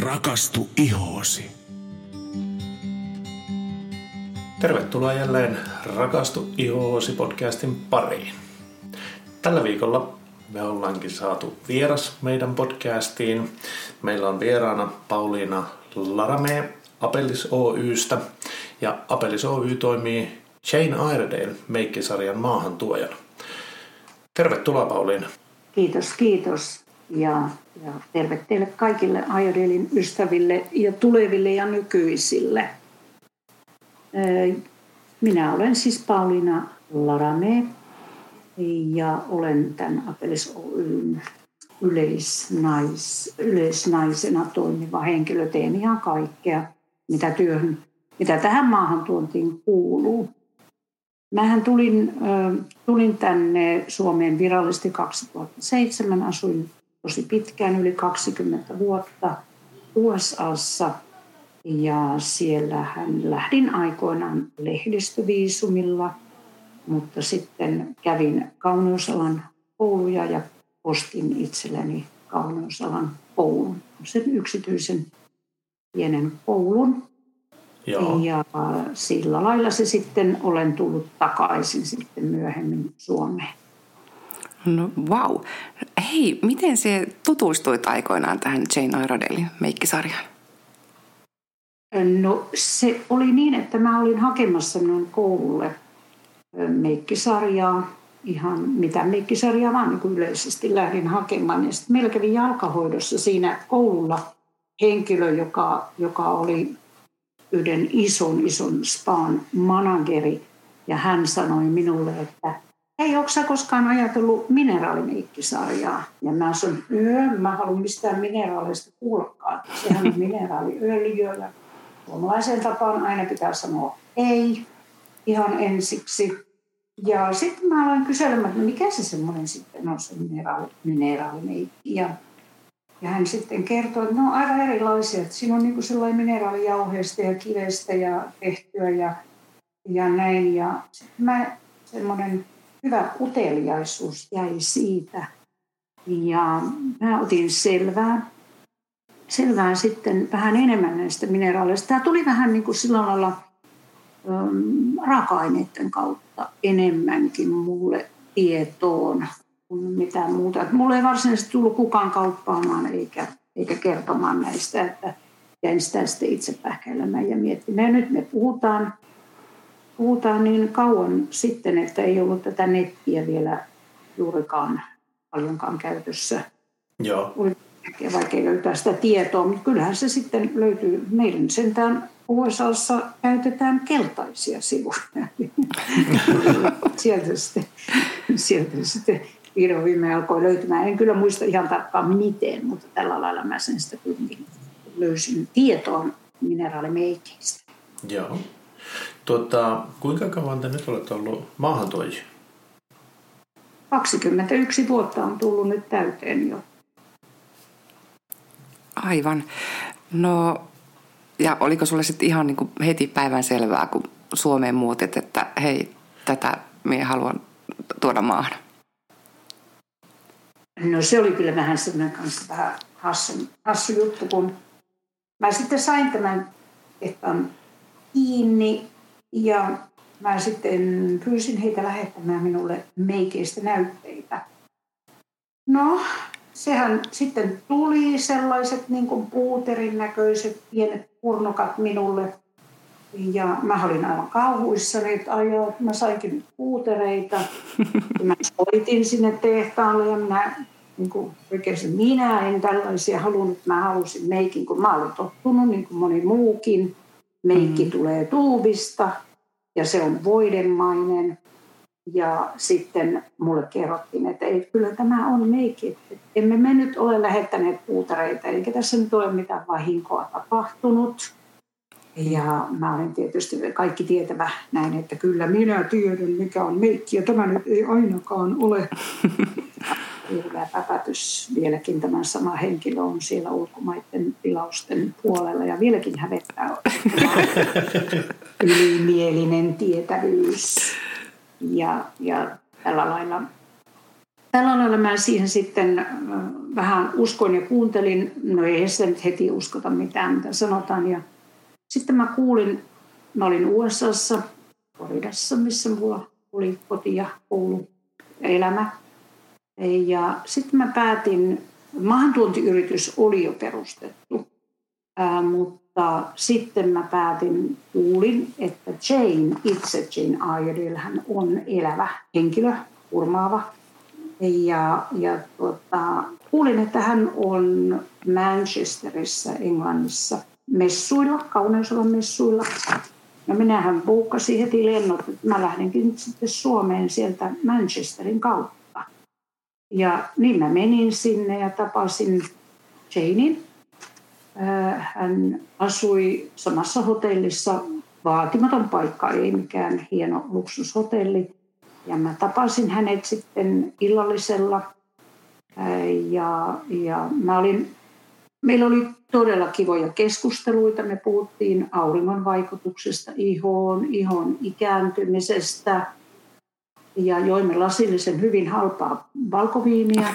Rakastu ihoosi. Tervetuloa jälleen Rakastu ihoosi podcastin pariin. Tällä viikolla me ollaankin saatu vieras meidän podcastiin. Meillä on vieraana Pauliina Larame Apellis Oystä ja Apellis Oy toimii Jane Iredale meikkisarjan maahantuojana. Tervetuloa Pauliina. Kiitos, kiitos. Ja, ja terve teille kaikille Iredalein ystäville ja tuleville ja nykyisille. Minä olen siis Pauliina Larame ja olen tämän Apelis Oyn yleisnais, yleisnaisena toimiva henkilö. Teen ihan kaikkea, mitä, työhön, mitä tähän maahantuontiin kuuluu. Mähän tulin, tulin tänne Suomeen virallisesti 2007, asuin tosi pitkään, yli 20 vuotta USAssa. Ja siellä hän lähdin aikoinaan lehdistöviisumilla, mutta sitten kävin kauneusalan kouluja ja ostin itselleni kauneusalan koulun, sen yksityisen pienen koulun. Joo. Ja sillä lailla se sitten olen tullut takaisin sitten myöhemmin Suomeen. No wow. Hei, miten se tutustuit aikoinaan tähän Jane Iredalein meikkisarjaan? No se oli niin, että mä olin hakemassa minun koululle meikkisarjaa, ihan mitä meikkisarjaa vaan niin yleisesti lähdin hakemaan. Ja sitten meillä kävi jalkahoidossa siinä koululla henkilö, joka, joka oli yhden ison, ison spaan manageri. Ja hän sanoi minulle, että ei onko koskaan ajatellut mineraalimeikkisarjaa? Ja mä sanoin, että mä haluan mistään mineraaleista kuullakaan. Sehän on mineraaliöljyä ja suomalaiseen tapaan aina pitää sanoa ei ihan ensiksi. Ja sitten mä aloin kyselemään, että mikä se semmoinen sitten on se mineraali, mineraalimeikki. Ja, ja hän sitten kertoi, että ne on aika erilaisia. Että siinä on niin sellainen mineraalijauheesta ja kivestä ja tehtyä ja, ja näin. Ja sitten mä semmoinen hyvä uteliaisuus jäi siitä. Ja mä otin selvää, selvää sitten vähän enemmän näistä mineraaleista. Tämä tuli vähän niin kuin sillä lailla um, raaka-aineiden kautta enemmänkin mulle tietoon kuin mitään muuta. Et mulle ei varsinaisesti tullut kukaan kauppaamaan eikä, eikä kertomaan näistä, että jäin sitä sitten itse pähkäilemään ja miettimään. Ja nyt me puhutaan puhutaan niin kauan sitten, että ei ollut tätä nettiä vielä juurikaan paljonkaan käytössä. Joo. vaikea löytää sitä tietoa, mutta kyllähän se sitten löytyy. Meidän sentään USAssa käytetään keltaisia sivuja. sieltä sitten, sieltä sitten vihdoin viime alkoi löytymään. En kyllä muista ihan tarkkaan miten, mutta tällä lailla mä sen sitä kuitenkin löysin tietoa mineraalimeikeistä. Joo. Tuota, kuinka kauan te nyt olette ollut maahantuojia? 21 vuotta on tullut nyt täyteen jo. Aivan. No, ja oliko sulle sitten ihan niin kuin heti päivän selvää, kun Suomeen muutit, että hei, tätä minä haluan tuoda maahan? No se oli kyllä vähän semmoinen kanssa vähän hassu, hassu juttu, kun mä sitten sain tämän tehtaan kiinni ja mä sitten pyysin heitä lähettämään minulle meikeistä näytteitä. No, sehän sitten tuli sellaiset niin kuin puuterin näköiset pienet purnokat minulle. Ja mä olin aivan kauhuissani, että ajoa, mä sainkin puutereita. Mä soitin sinne tehtaalle ja minä niin kuin, minä en tällaisia halunnut. Mä halusin meikin, kun mä olin tottunut, niin kuin moni muukin. Meikki mm. tulee tuubista ja se on voidemainen. Ja sitten mulle kerrottiin, että ei, kyllä tämä on meikki. Emme me nyt ole lähettäneet puutareita, eikä tässä nyt ole mitään vahinkoa tapahtunut. Ja mä olen tietysti kaikki tietävä näin, että kyllä minä tiedän, mikä on meikki, ja tämä nyt ei ainakaan ole. Hirveä päpätys. Vieläkin tämä sama henkilö on siellä ulkomaiden tilausten puolella ja vieläkin hävettää ylimielinen tietävyys. Ja, ja tällä lailla tällä lailla mä siihen sitten vähän uskoin ja kuuntelin. No ei se nyt heti uskota mitään, mitä sanotaan. Ja sitten mä kuulin, mä olin USAssa, Floridassa, missä mulla oli koti ja koulu ja elämä. Ja sitten mä päätin, maahantuontiyritys oli jo perustettu, ää, mutta sitten mä päätin, kuulin, että Jane, itse Jane Iredale, hän on elävä henkilö, kurmaava. Ja, ja tuota, kuulin, että hän on Manchesterissa, Englannissa, messuilla, kauneusalan messuilla. No minähän buukkasin heti lennot, että mä lähdenkin sitten Suomeen sieltä Manchesterin kautta. Ja niin mä menin sinne ja tapasin Janein. Äh, hän asui samassa hotellissa, vaatimaton paikka, ei mikään hieno luksushotelli. Ja mä tapasin hänet sitten illallisella. Äh, ja, ja mä olin, meillä oli todella kivoja keskusteluita. Me puhuttiin auringon vaikutuksesta ihoon, ihon ikääntymisestä ja joimme lasillisen hyvin halpaa valkoviiniä.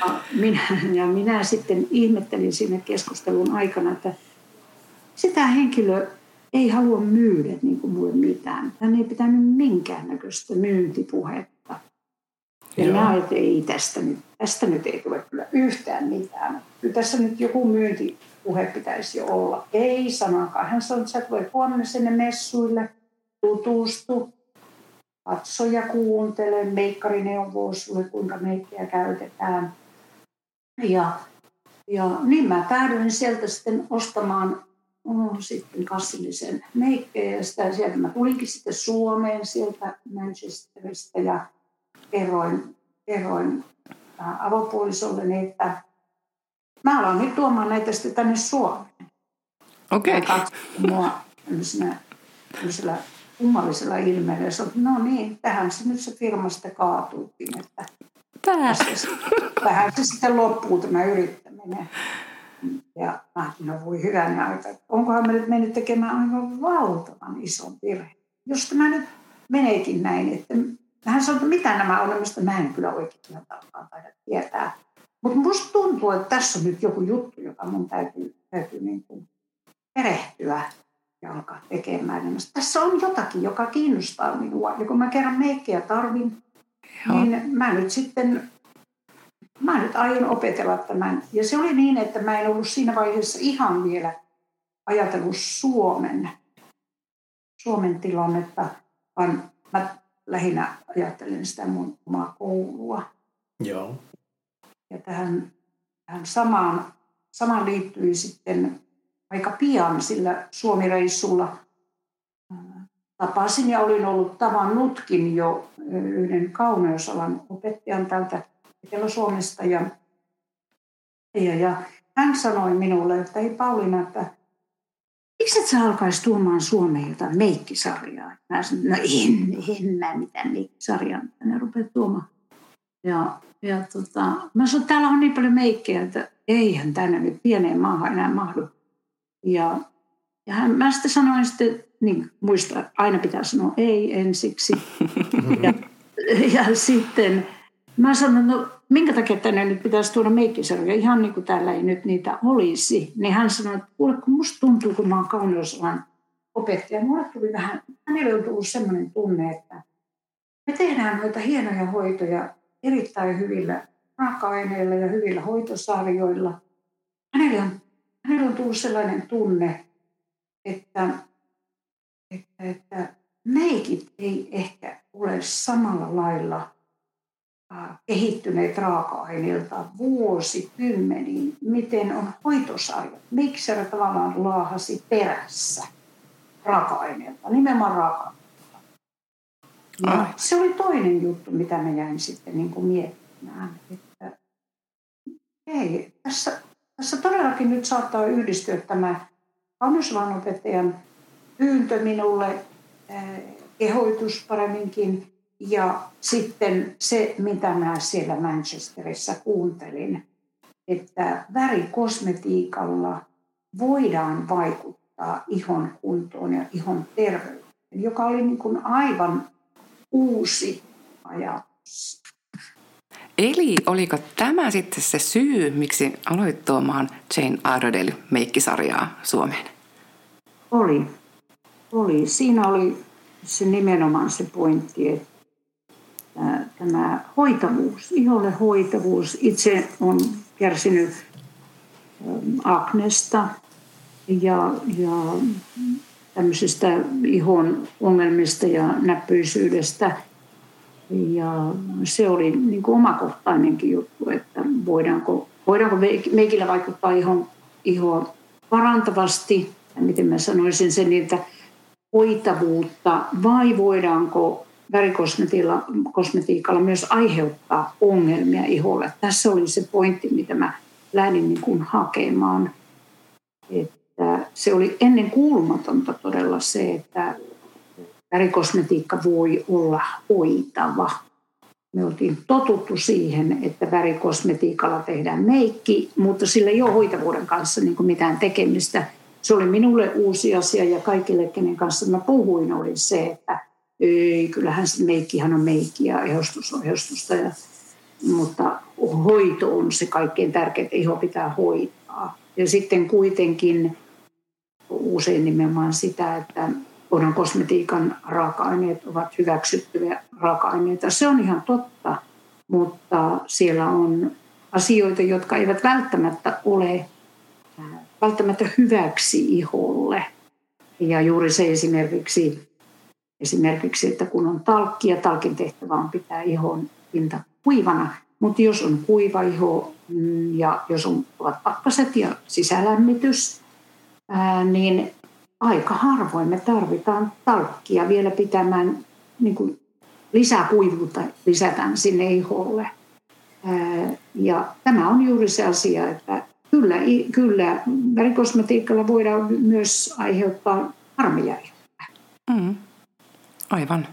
Ja minä, ja minä sitten ihmettelin siinä keskustelun aikana, että sitä henkilö ei halua myydä niin kuin mulle mitään. Hän ei pitänyt minkäännäköistä myyntipuhetta. Ja Joo. mä että ei tästä nyt, tästä nyt ei tule kyllä yhtään mitään. Kyllä tässä nyt joku myyntipuhe pitäisi jo olla. Ei sanakaan. Hän sanoi, että sä voit huomenna sinne messuille, tutustu, katso ja kuuntele, meikkari neuvoo sulle, kuinka meikkiä käytetään. Ja, ja niin mä päädyin sieltä sitten ostamaan oh, sitten kassillisen meikkejä ja sitä, sieltä mä tulinkin sitten Suomeen sieltä Manchesterista ja kerroin, kerroin avopuolisolle, että mä alan nyt tuomaan näitä sitten tänne Suomeen. Okei. Okay. Mua tämmöisellä kummallisella ilmeellä. Ja sanoin, no niin, tähän se nyt se firma sitten kaatuukin. Että Tää. tähän se sitten loppuu tämä yrittäminen. Ja mä no voi hyvän aika, onkohan me nyt mennyt tekemään aivan valtavan ison virheen. Jos tämä nyt meneekin näin, että hän sanoi, että mitä nämä on, mistä mä en kyllä oikein tarkkaan taida tietää. Mutta musta tuntuu, että tässä on nyt joku juttu, joka mun täytyy, täytyy niin kuin perehtyä ja alkaa tekemään. Tässä on jotakin, joka kiinnostaa minua. Ja kun mä kerran meikkejä tarvin, Joo. niin mä nyt sitten, mä nyt aion opetella tämän. Ja se oli niin, että mä en ollut siinä vaiheessa ihan vielä ajatellut Suomen, Suomen tilannetta, vaan mä lähinnä ajattelen sitä mun omaa koulua. Joo. Ja tähän, tähän samaan, samaan liittyi sitten aika pian sillä Suomireissulla. Tapasin ja olin ollut tavannutkin jo yhden kauneusalan opettajan täältä Etelä-Suomesta. Ja, ja, ja hän sanoi minulle, että ei Pauliina, että miksi et sä alkaisi tuomaan Suomeen jotain meikkisarjaa? Mä sanoin, no en, en mä mitään meikkisarjaa tänne rupea tuomaan. Ja, ja tota, mä sanoin, täällä on niin paljon meikkejä, että eihän tänne nyt pieneen maahan enää mahdu. Ja, ja hän, mä sitten sanoin sitten, niin muista, aina pitää sanoa ei ensiksi. ja, ja sitten mä sanoin, no minkä takia tänne nyt pitäisi tuoda meikkisarjoja, ihan niin kuin täällä ei nyt niitä olisi. Niin hän sanoi, että kuule, kun musta tuntuu, kun mä oon kauneusalan opettaja, mulle tuli vähän, hänelle on tullut sellainen tunne, että me tehdään noita hienoja hoitoja erittäin hyvillä raaka-aineilla ja hyvillä hoitosarjoilla. Hänelle on hänellä on tullut sellainen tunne, että, että, että meikit ei ehkä ole samalla lailla kehittyneet raaka-aineilta vuosikymmeniin, miten on hoitosarjat. Mikser tavallaan laahasi perässä raaka-aineilta, nimenomaan raaka ja se oli toinen juttu, mitä mä jäin sitten niin kuin miettimään, että ei, tässä tässä todellakin nyt saattaa yhdistyä tämä opettajan pyyntö minulle, eh, kehoitus paremminkin, ja sitten se, mitä mä siellä Manchesterissa kuuntelin, että värikosmetiikalla voidaan vaikuttaa ihon kuntoon ja ihon terveyteen, joka oli niin kuin aivan uusi ajatus. Eli oliko tämä sitten se syy, miksi aloit tuomaan Jane Iredale meikkisarjaa Suomeen? Oli. Oli. Siinä oli se nimenomaan se pointti, että tämä hoitavuus, iholle hoitavuus. Itse on kärsinyt aknesta ja, ja tämmöisistä ihon ongelmista ja näppyisyydestä. Ja se oli niin kuin omakohtainenkin juttu, että voidaanko, voidaanko meikillä vaikuttaa ihon, ihoa parantavasti, miten mä sanoisin sen, että hoitavuutta, vai voidaanko värikosmetiikalla myös aiheuttaa ongelmia iholle. Tässä oli se pointti, mitä mä lähdin niin kuin hakemaan. Että se oli ennen kuulumatonta todella se, että värikosmetiikka voi olla hoitava. Me oltiin totuttu siihen, että värikosmetiikalla tehdään meikki, mutta sillä ei ole hoitavuuden kanssa niin kuin mitään tekemistä. Se oli minulle uusi asia ja kaikille, kenen kanssa mä puhuin, oli se, että ei, kyllähän se meikkihan on meikki ja ehostus on ehostusta. Ja, mutta hoito on se kaikkein tärkein, että iho pitää hoitaa. Ja sitten kuitenkin usein nimenomaan sitä, että odan kosmetiikan raaka-aineet ovat hyväksyttyjä raaka-aineita. Se on ihan totta, mutta siellä on asioita, jotka eivät välttämättä ole välttämättä hyväksi iholle. Ja juuri se esimerkiksi, esimerkiksi että kun on talkki ja talkin tehtävä on pitää ihon pinta kuivana, mutta jos on kuiva iho mm, ja jos on ovat pakkaset ja sisälämmitys, niin aika harvoin me tarvitaan talkkia vielä pitämään niin kuin lisää kuivuutta lisätään sinne iholle. Ja tämä on juuri se asia, että kyllä, kyllä värikosmetiikalla voidaan myös aiheuttaa harmia mm. Aivan.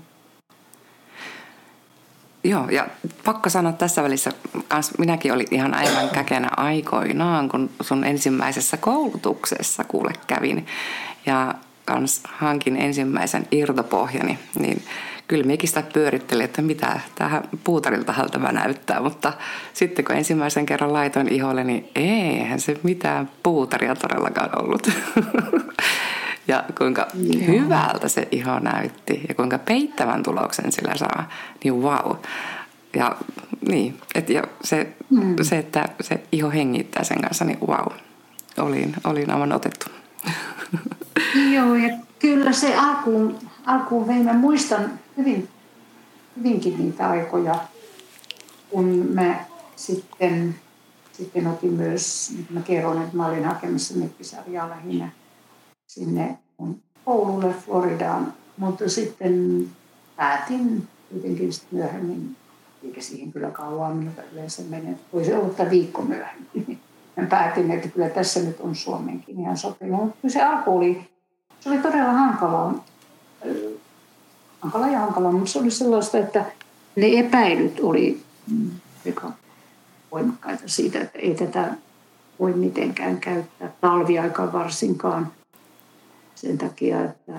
Joo, ja pakko sanoa tässä välissä, kans minäkin olin ihan aivan käkenä aikoinaan, kun sun ensimmäisessä koulutuksessa kuule kävin ja kans hankin ensimmäisen irtopohjani, niin kyllä mekin sitä pyörittelin, että mitä tähän puutarilta tämä näyttää, mutta sitten kun ensimmäisen kerran laitoin iholle, niin eihän se mitään puutaria todellakaan ollut. ja kuinka Joo. hyvältä se iho näytti ja kuinka peittävän tuloksen sillä saa, niin wow. Ja niin, et, ja se, mm. se, että se iho hengittää sen kanssa, niin wow, olin, olin aivan otettu. Joo, ja kyllä se alkuun, alkuun vei. Mä muistan hyvin, hyvinkin niitä aikoja, kun mä sitten, sitten otin myös, niin mä kerron, että mä olin hakemassa nettisarjaa lähinnä sinne koululle Floridaan, mutta sitten päätin kuitenkin sitten myöhemmin, eikä siihen kyllä kauan minuta yleensä mene, voisi olla viikko myöhemmin. Mä päätin, että kyllä tässä nyt on Suomenkin ihan sopiva. Mutta se alku oli, se oli todella hankalaa, hankala ja hankala, mutta se oli sellaista, että ne epäilyt oli mm, aika voimakkaita siitä, että ei tätä voi mitenkään käyttää talviaikaan varsinkaan sen takia, että,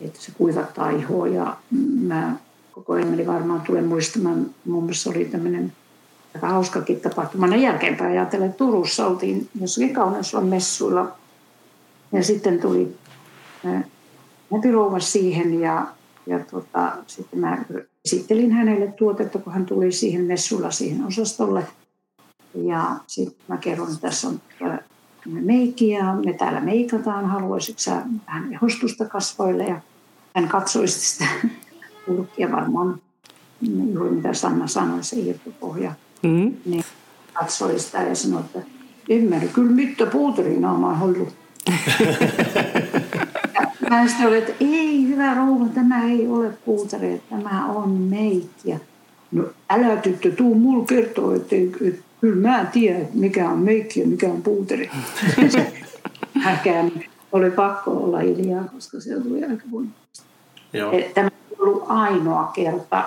että se kuivattaa ihoa ja mä koko elämäni varmaan tulen muistamaan, muun muassa oli tämmöinen aika hauskakin tapahtuma. Ne jälkeenpäin ajatellen, Turussa oltiin jossakin kauneuslan messuilla ja sitten tuli näpirouva siihen ja, ja tota, sitten mä esittelin hänelle tuotetta, kun hän tuli siihen messulla siihen osastolle. Ja sitten mä kerron, että tässä on meikki ja me täällä meikataan, haluaisitko sä vähän ehostusta kasvoille ja hän katsoi sitä purkkia varmaan juuri mitä Sanna sanoi, se irtopohja. Mm. Niin katsoi sitä ja sanoi, että ymmärrä, kyllä mitä puuteriina on ollut. Mä sitten olin, että ei hyvä rouva, tämä ei ole puuteri, tämä on meikki. No älä tyttö, tuu mulle kertoa, että, että kyllä mä tiedän, mikä on meikki ja mikä on puuteri. Häkään oli pakko olla hiljaa, koska se tuli aika voimakkaasti. Tämä ei ollut ainoa kerta.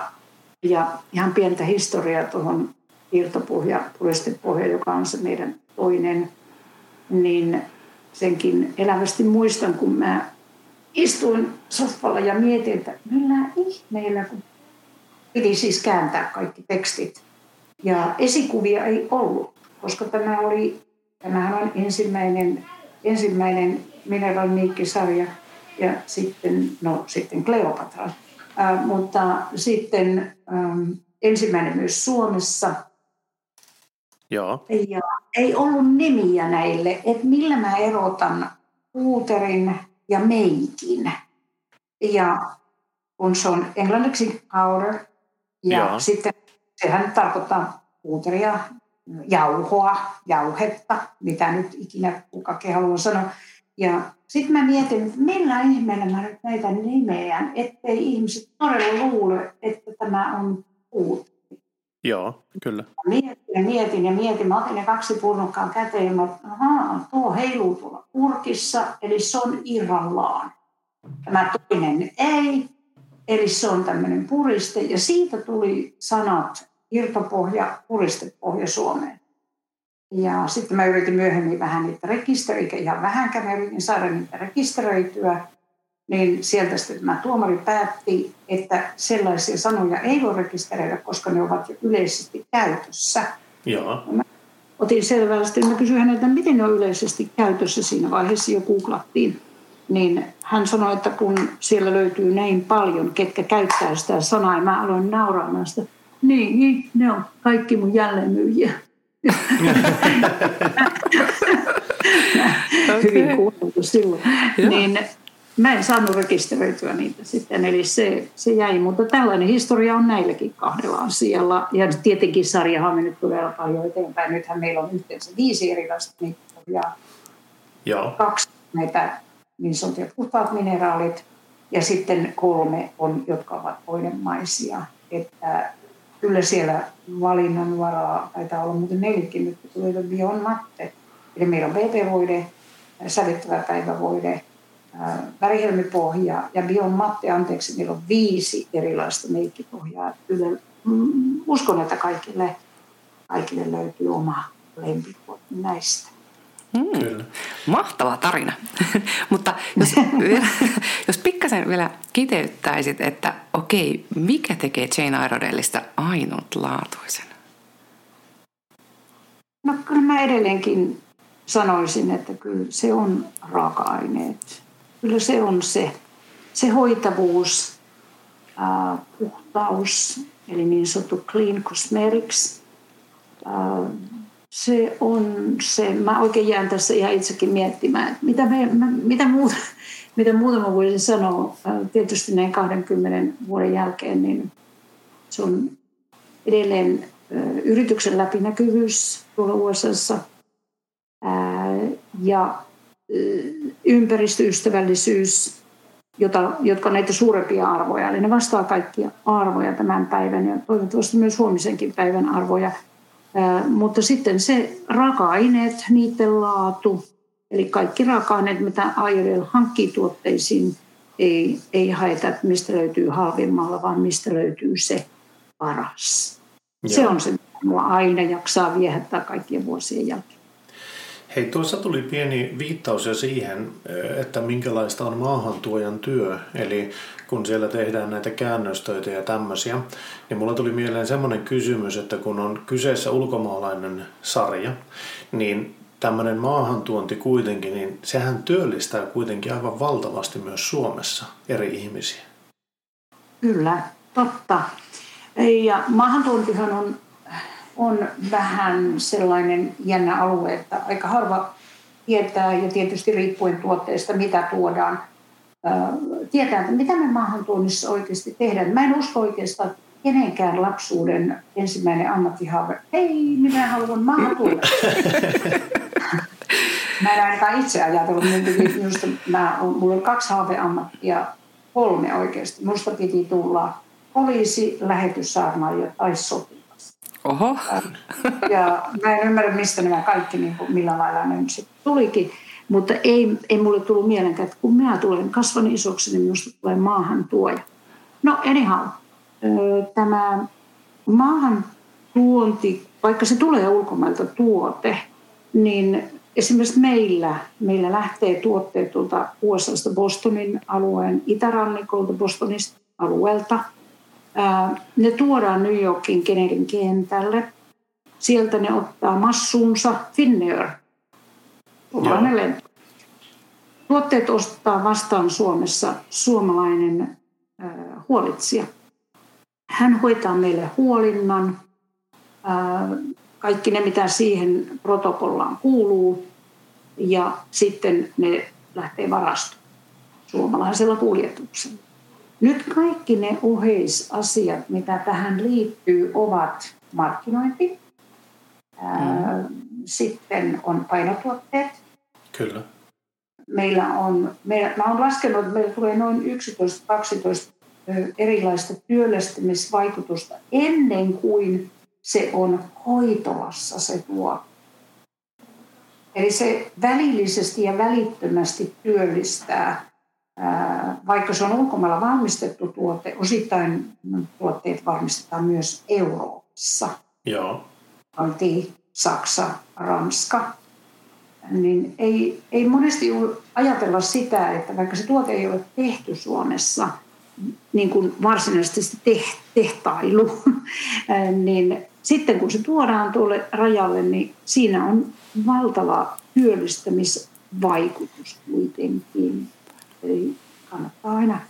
Ja ihan pientä historiaa tuohon irtopohja, puristepohja, joka on se meidän toinen, niin senkin elävästi muistan, kun mä istuin sohvalla ja mietin, että millä ihmeellä, kun piti siis kääntää kaikki tekstit Ja esikuvia ei ollut, koska tämä oli, tämähän on ensimmäinen, ensimmäinen mineraaliniikkisarja ja sitten, no sitten Kleopatra. Äh, mutta sitten ähm, ensimmäinen myös Suomessa. Joo. Ja ei ollut nimiä näille, että millä mä erotan puuterin ja meikin. Ja kun se on englanniksi powder, ja Joo. sitten sehän tarkoittaa puuteria, jauhoa, jauhetta, mitä nyt ikinä kukakin haluaa sanoa. Ja sitten mä mietin, että millä ihmeellä mä nyt näitä nimeän, ettei ihmiset todella luule, että tämä on puut. Joo, kyllä. Mietin ja mietin ja mietin. Mä otin ne kaksi purnukkaa käteen mä ahaa, tuo heiluu tuolla kurkissa, eli se on irrallaan. Tämä toinen ei, eli se on tämmöinen puriste. Ja siitä tuli sanat irtopohja, puristepohja Suomeen. Ja sitten mä yritin myöhemmin vähän niitä rekisteröiä, ihan vähänkään mä yritin saada niitä rekisteröityä. Niin sieltä sitten tämä tuomari päätti, että sellaisia sanoja ei voi rekisteröidä, koska ne ovat jo yleisesti käytössä. Joo. Mä otin selvästi, mä kysyin häneltä, miten ne on yleisesti käytössä siinä vaiheessa jo googlattiin. Niin hän sanoi, että kun siellä löytyy näin paljon, ketkä käyttää sitä sanaa, ja mä aloin nauraamaan sitä. Niin, ne on kaikki mun jälleenmyyjiä okay. Hyvin kuunneltu silloin. Niin mä en saanut rekisteröityä niitä sitten, eli se, se jäi. Mutta tällainen historia on näilläkin kahdella asialla. Ja tietenkin sarja on mennyt todella paljon eteenpäin. Nythän meillä on yhteensä viisi erilaista mittaria. Joo. Kaksi näitä niin sanottuja puhtaat mineraalit ja sitten kolme on, jotka ovat toinenmaisia. Että kyllä siellä valinnan varaa taitaa olla muuten neljäkin nyt, tulee Bion Matte. Eli meillä on BP-voide, sävyttävä päivävoide, värihelmipohja ja Bion Matte, anteeksi, meillä on viisi erilaista meikkipohjaa. Kyllä mm, uskon, että kaikille, kaikille löytyy oma lempikohta näistä. Mm. Kyllä. Mahtava tarina. Mutta jos, vielä, jos pikkasen vielä kiteyttäisit, että okei, mikä tekee Jane Iredaleista ainutlaatuisen? No kyllä mä edelleenkin sanoisin, että kyllä se on raaka-aineet. Kyllä se on se, se hoitavuus, äh, puhtaus, eli niin sanottu clean cosmetics, äh, se on se, mä oikein jään tässä ihan itsekin miettimään, että mitä, me, mitä, muuta, mitä muuta mä voisin sanoa. Tietysti näin 20 vuoden jälkeen, niin se on edelleen yrityksen läpinäkyvyys tuolla USAssa ja ympäristöystävällisyys, jota, jotka on näitä suurempia arvoja. Eli ne vastaa kaikkia arvoja tämän päivän ja toivottavasti myös huomisenkin päivän arvoja – mutta sitten se raaka-aineet, niiden laatu, eli kaikki raaka-aineet, mitä Aiodel hankkii tuotteisiin, ei, ei haeta, että mistä löytyy halvimmalla, vaan mistä löytyy se paras. Joo. Se on se, mitä aina jaksaa viehättää kaikkien vuosien jälkeen. Hei, tuossa tuli pieni viittaus jo siihen, että minkälaista on maahantuojan työ. Eli kun siellä tehdään näitä käännöstöitä ja tämmöisiä, niin mulla tuli mieleen semmoinen kysymys, että kun on kyseessä ulkomaalainen sarja, niin tämmöinen maahantuonti kuitenkin, niin sehän työllistää kuitenkin aivan valtavasti myös Suomessa eri ihmisiä. Kyllä, totta. Ja maahantuontihan on on vähän sellainen jännä alue, että aika harva tietää ja tietysti riippuen tuotteesta, mitä tuodaan, tietää, että mitä me maahantuonnissa oikeasti tehdään. Mä en usko oikeastaan, että kenenkään lapsuuden ensimmäinen ammattihaave, ei, minä haluan maahan tuoda. mä en ainakaan itse ajatellut, minusta mä, mulla on kaksi haaveammattia, kolme oikeasti. Musta piti tulla poliisi, lähetyssaarnaaja tai sotilas. Oho. Ja mä en ymmärrä, mistä nämä kaikki, niin kuin, millä lailla ne nyt tulikin. Mutta ei, ei mulle tullut mielenkään, että kun minä tulen kasvan isoksi, niin minusta tulee maahan tuoja. No anyhow, tämä maahan tuonti, vaikka se tulee ulkomailta tuote, niin esimerkiksi meillä, meillä lähtee tuotteet tuolta USAsta Bostonin alueen itärannikolta, Bostonista alueelta – ne tuodaan New Yorkin Kennedyn kentälle sieltä ne ottaa massuunsa Finnair, lento. Tuotteet ostaa vastaan Suomessa suomalainen huolitsija. Hän hoitaa meille huolinnan, äh, kaikki ne mitä siihen protokollaan kuuluu ja sitten ne lähtee varastoon suomalaisella kuljetuksella. Nyt kaikki ne oheisasiat, mitä tähän liittyy, ovat markkinointi, mm. sitten on painotuotteet. Kyllä. Meillä on, meillä, mä olen laskenut, että meillä tulee noin 11-12 erilaista työllistämisvaikutusta ennen kuin se on hoitolassa se tuote. Eli se välillisesti ja välittömästi työllistää, vaikka se on ulkomailla valmistettu tuote, osittain tuotteet valmistetaan myös Euroopassa. Joo. Oltiin Saksa, Ranska, niin ei, ei monesti ajatella sitä, että vaikka se tuote ei ole tehty Suomessa, niin kuin varsinaisesti tehtailu, niin sitten kun se tuodaan tuolle rajalle, niin siinä on valtava työllistämisvaikutus kuitenkin. Eli kannattaa aina,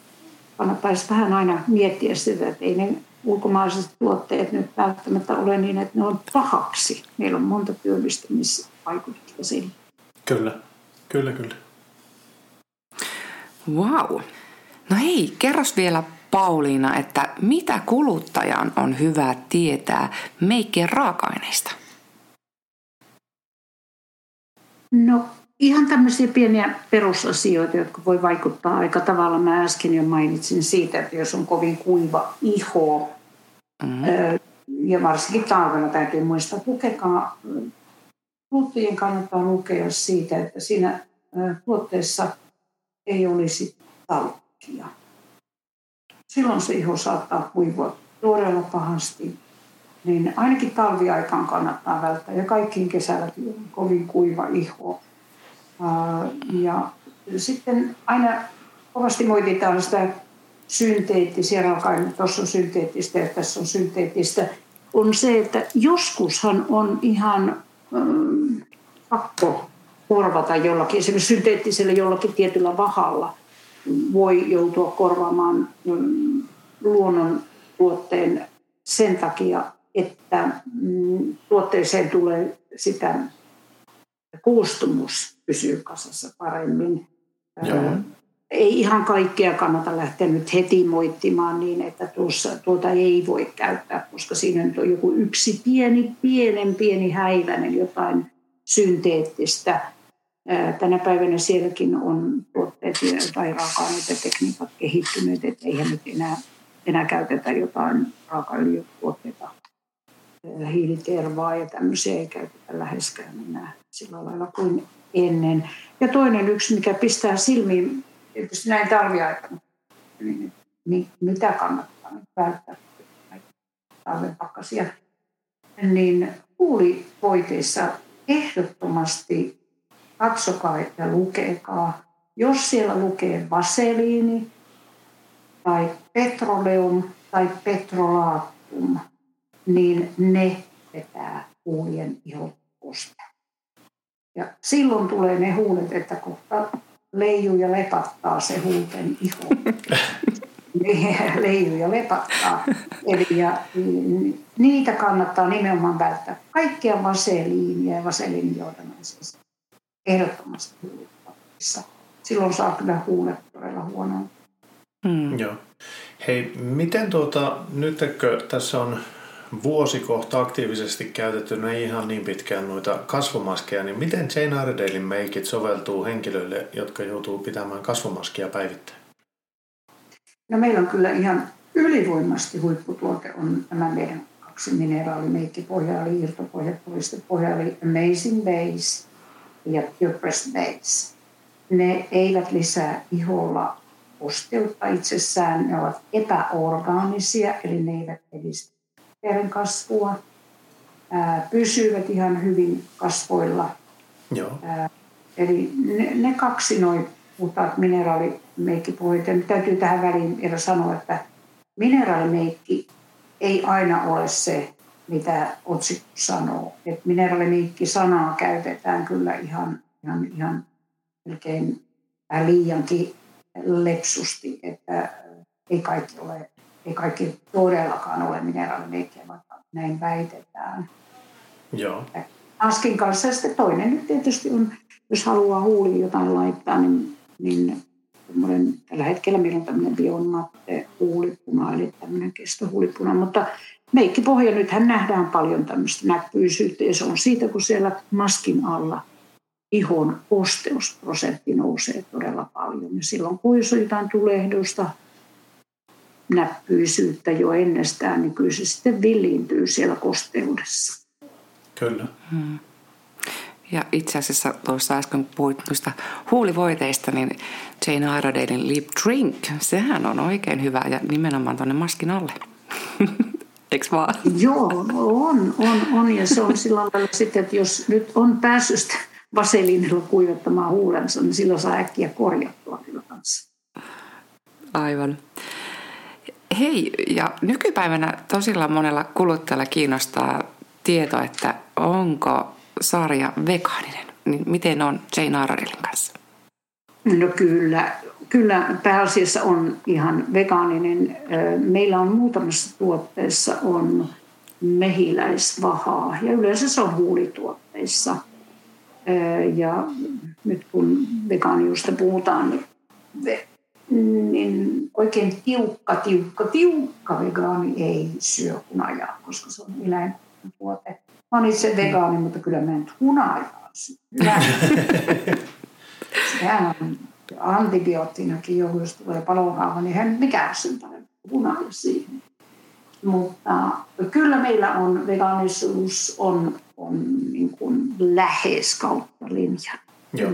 kannattaisi vähän aina miettiä sitä, että ei ne ulkomaiset tuotteet nyt välttämättä ole niin, että ne on pahaksi. Meillä on monta työllistämisvaikutusta siinä. Kyllä, kyllä, kyllä. Wow. No hei, kerros vielä Pauliina, että mitä kuluttajan on hyvä tietää meikkien raaka-aineista? No ihan tämmöisiä pieniä perusasioita, jotka voi vaikuttaa aika tavalla. Mä äsken jo mainitsin siitä, että jos on kovin kuiva iho, mm-hmm. ja varsinkin talvella täytyy muistaa, että lukekaa, kuluttajien kannattaa lukea siitä, että siinä tuotteessa ei olisi talkkia silloin se iho saattaa kuivua todella pahasti. Niin ainakin talviaikaan kannattaa välttää ja kaikkiin kesälläkin on kovin kuiva iho. Ja sitten aina kovasti moititaan sitä synteettisiä raaka tuossa on synteettistä ja tässä on synteettistä, on se, että joskushan on ihan mm, pakko korvata jollakin, esimerkiksi synteettisellä jollakin tietyllä vahalla – voi joutua korvaamaan mm, luonnon tuotteen sen takia, että mm, tuotteeseen tulee sitä koostumus pysyy kasassa paremmin. Joo. Ei ihan kaikkea kannata lähteä nyt heti moittimaan niin, että tuossa, tuota ei voi käyttää, koska siinä nyt on joku yksi pieni, pienen pieni häiväinen jotain synteettistä Tänä päivänä sielläkin on tuotteet tai raaka-aineet ja tekniikat kehittyneet, että eihän nyt enää, enää käytetä jotain raakaöljytuotteita, hiilitervaa ja tämmöisiä ei käytetä läheskään enää sillä lailla kuin ennen. Ja toinen yksi, mikä pistää silmiin, tietysti näin talviaikana, niin, mitä kannattaa nyt välttää talven pakkasia, niin huulivoiteissa ehdottomasti katsokaa ja lukekaa. Jos siellä lukee vaseliini tai petroleum tai petrolaattum, niin ne vetää huulien ihot Ja silloin tulee ne huulet, että kohta leijuu ja lepattaa se huulten iho. leijuu ja lepattaa. Eli ja, niitä kannattaa nimenomaan välttää. Kaikkia vaseliinia ja vaseliinijohdannaisia ehdottomasti huulettavissa. Silloin saa kyllä huulet todella huonoa. Mm. Joo. Hei, miten tuota, nytkö tässä on vuosi kohta aktiivisesti käytetty, no ei ihan niin pitkään noita kasvomaskeja, niin miten Jane Ardalein meikit soveltuu henkilöille, jotka joutuu pitämään kasvomaskia päivittäin? No meillä on kyllä ihan ylivoimasti huipputuote on nämä meidän kaksi mineraalimeikkipohjaa, eli irtopohja, eli Amazing Base ja Purepress Base. Ne eivät lisää iholla kosteutta itsessään, ne ovat epäorgaanisia, eli ne eivät edistä kasvua, pysyvät ihan hyvin kasvoilla. Joo. Ää, eli ne, ne kaksi noin puhtaat mineraalimeikkipuolet. Ja täytyy tähän väliin vielä sanoa, että mineraalimeikki ei aina ole se, mitä otsikko sanoo. Et mineraalimiikki-sanaa käytetään kyllä ihan, ihan, ihan melkein liiankin lepsusti, että ei kaikki, ole, ei kaikki todellakaan ole mineraalimiikkiä, vaikka näin väitetään. Joo. Askin kanssa. Ja sitten toinen nyt tietysti on, jos haluaa huuliin jotain laittaa, niin, niin tällä hetkellä meillä on tämmöinen bionmatte huulipuna, eli tämmöinen kestohuulipuna, mutta meikkipohja, nythän nähdään paljon tämmöistä näkyisyyttä ja se on siitä, kun siellä maskin alla ihon kosteusprosentti nousee todella paljon. Ja silloin kun jos on jotain tulehdusta, näppyisyyttä jo ennestään, niin kyllä se sitten villiintyy siellä kosteudessa. Kyllä. Hmm. Ja itse asiassa tuossa äsken puhuit noista huulivoiteista, niin Jane Iredalein Lip Drink, sehän on oikein hyvä ja nimenomaan tuonne maskin alle. Eikö vaan? Joo, on, on, on. Ja se on sillä lailla sitten, että jos nyt on päässyt vaseliinilla kuivattamaan huulensa, niin silloin saa äkkiä korjattua kyllä kanssa. Aivan. Hei, ja nykypäivänä tosilla monella kuluttajalla kiinnostaa tieto, että onko sarja vegaaninen. Niin miten on Jane Arrelin kanssa? No kyllä, kyllä pääasiassa on ihan vegaaninen. Meillä on muutamassa tuotteessa on mehiläisvahaa ja yleensä se on huulituotteissa. Ja nyt kun vegaaniusta puhutaan, niin, niin oikein tiukka, tiukka, tiukka vegaani ei syö hunajaa, koska se on eläintuote. Mä olen itse vegaani, mutta kyllä mä en hunajaa syö. Sehän on antibioottinakin jo, jos tulee palohaava, niin hän mikään sen punainen siihen. Mutta kyllä meillä on vegaanisuus on, on niin kuin lähes kautta linjan. Joo.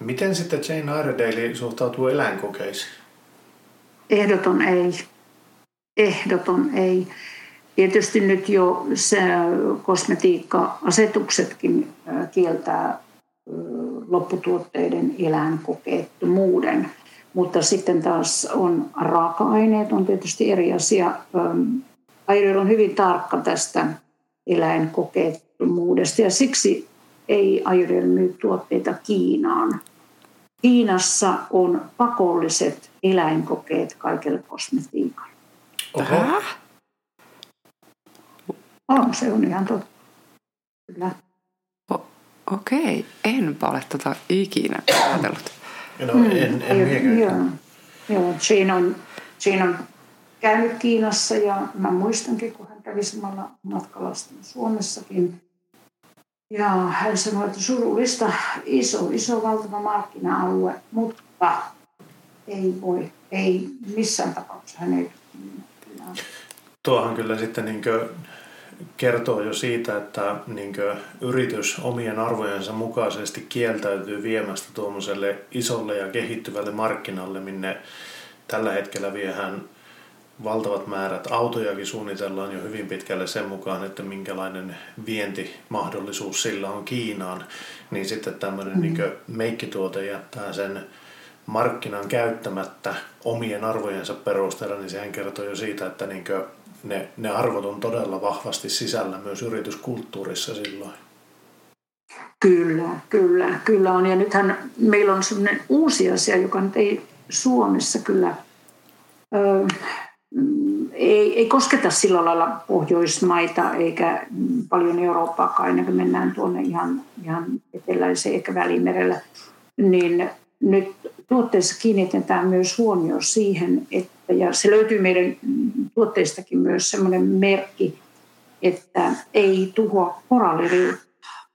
Miten sitten Jane Iredale suhtautuu eläinkokeisiin? Ehdoton ei. Ehdoton ei. Tietysti nyt jo se kosmetiikka-asetuksetkin kieltää lopputuotteiden eläinkokeettomuuden. Mutta sitten taas on raaka-aineet, on tietysti eri asia. Airiel on hyvin tarkka tästä eläinkokeettomuudesta ja siksi ei Airiel myy tuotteita Kiinaan. Kiinassa on pakolliset eläinkokeet kaikille kosmetiikalle. Oho. On, se on ihan totta. Kyllä. Okei, enpä ole tota ikinä ajatellut. No, mm. en, en joo, joo, siinä on, siinä on käynyt Kiinassa ja mä muistankin, kun hän kävi samalla matkalla Suomessakin. Ja hän sanoi, että surullista, iso, iso valtava markkina-alue, mutta ei voi, ei missään tapauksessa hän ei Tuohan kyllä sitten niin kertoo jo siitä, että niin yritys omien arvojensa mukaisesti kieltäytyy viemästä tuommoiselle isolle ja kehittyvälle markkinalle, minne tällä hetkellä viehään valtavat määrät autojakin suunnitellaan jo hyvin pitkälle sen mukaan, että minkälainen vientimahdollisuus sillä on Kiinaan, niin sitten tämmöinen mm. niin meikkituote jättää sen markkinan käyttämättä omien arvojensa perusteella, niin sehän kertoo jo siitä, että niin ne, ne arvot on todella vahvasti sisällä myös yrityskulttuurissa silloin. Kyllä, kyllä, kyllä on. Ja nythän meillä on sellainen uusi asia, joka nyt ei Suomessa kyllä ö, ei, ei kosketa sillä lailla Pohjoismaita eikä paljon Eurooppaakaan ennen kuin mennään tuonne ihan, ihan eteläiseen eikä välimerellä, niin nyt tuotteessa kiinnitetään myös huomio siihen, että, ja se löytyy meidän tuotteistakin myös semmoinen merkki, että ei tuhoa koralliriuttaa,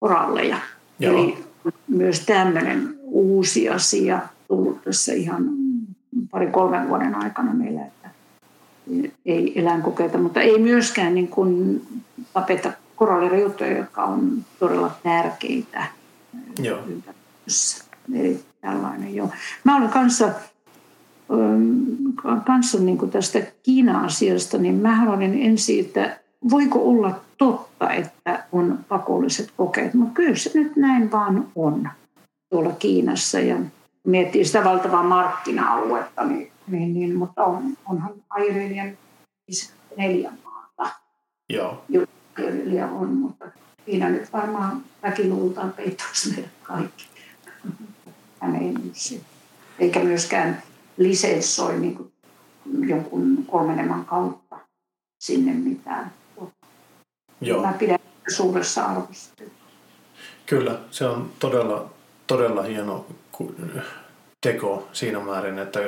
koralleja. Joo. Eli myös tämmöinen uusi asia tullut tässä ihan parin kolmen vuoden aikana meillä, että ei eläinkokeita, mutta ei myöskään niin kuin tapeta koralliriuttoja, jotka on todella tärkeitä Joo. Eli tällainen jo. Mä olen kanssa, kanssa niin kuin tästä Kiina-asiasta, niin mä haluan ensin, että voiko olla totta, että on pakolliset kokeet. Mutta kyllä se nyt näin vaan on tuolla Kiinassa ja miettii sitä valtavaa markkina-aluetta, niin, niin, niin mutta on, onhan Airelian neljä maata. Joo. Kirjailija on, mutta siinä nyt varmaan väkiluultaan peittoisi meidät kaikki. Hän ei nyt eikä myöskään lisenssoi niin kuin jonkun kolmeneman kautta sinne mitään. Joo. Mä pidän suuressa arvossa. Kyllä, se on todella, todella hieno teko siinä määrin, että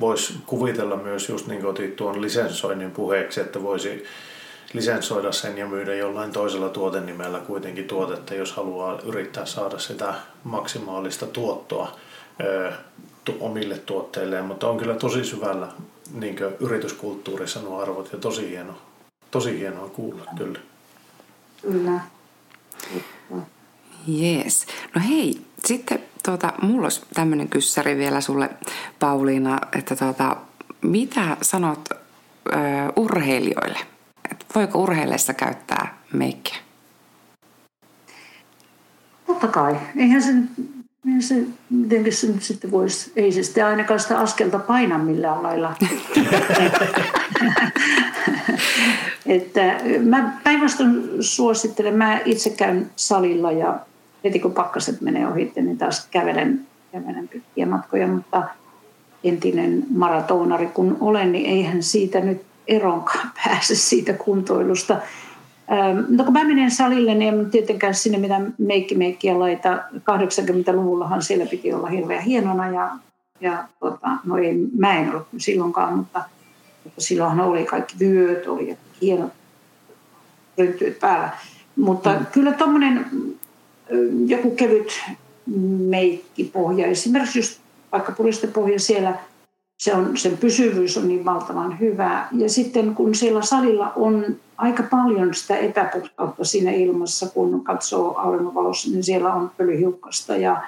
voisi kuvitella myös just niin kuin otit tuon lisenssoinnin puheeksi, että voisi lisenssoida sen ja myydä jollain toisella tuotennimellä kuitenkin tuotetta, jos haluaa yrittää saada sitä maksimaalista tuottoa ö, omille tuotteilleen, mutta on kyllä tosi syvällä niin yrityskulttuurissa nuo arvot ja tosi hieno, tosi hienoa kuulla kyllä. Kyllä. Jees. No hei, sitten tuota, mulla olisi tämmöinen kyssäri vielä sulle Pauliina, että tuota, mitä sanot ö, urheilijoille? Et voiko urheileessa käyttää meikkiä? Totta kai. Eihän se, eihän se miten se nyt sitten voisi, ei se sitten ainakaan sitä askelta paina millään lailla. että mä päinvastoin suosittelen, mä itse käyn salilla ja heti kun pakkaset menee ohi, niin taas kävelen, kävelen pitkiä matkoja, mutta entinen maratonari kun olen, niin eihän siitä nyt eronkaan pääse siitä kuntoilusta. Ähm, no kun mä menen salille, niin en tietenkään sinne mitään meikki-meikkiä laita. 80-luvullahan siellä piti olla hirveän hienona ja, ja tota, no ei, mä en ollut silloinkaan, mutta, mutta silloinhan oli kaikki vyöt, oli hienot rynttyet päällä. Mutta mm. kyllä tuommoinen joku kevyt meikkipohja, esimerkiksi just vaikka puristepohja siellä, se on, sen pysyvyys on niin valtavan hyvä. Ja sitten kun siellä salilla on aika paljon sitä epäpuhtautta siinä ilmassa, kun katsoo auringonvalossa, niin siellä on pölyhiukkasta ja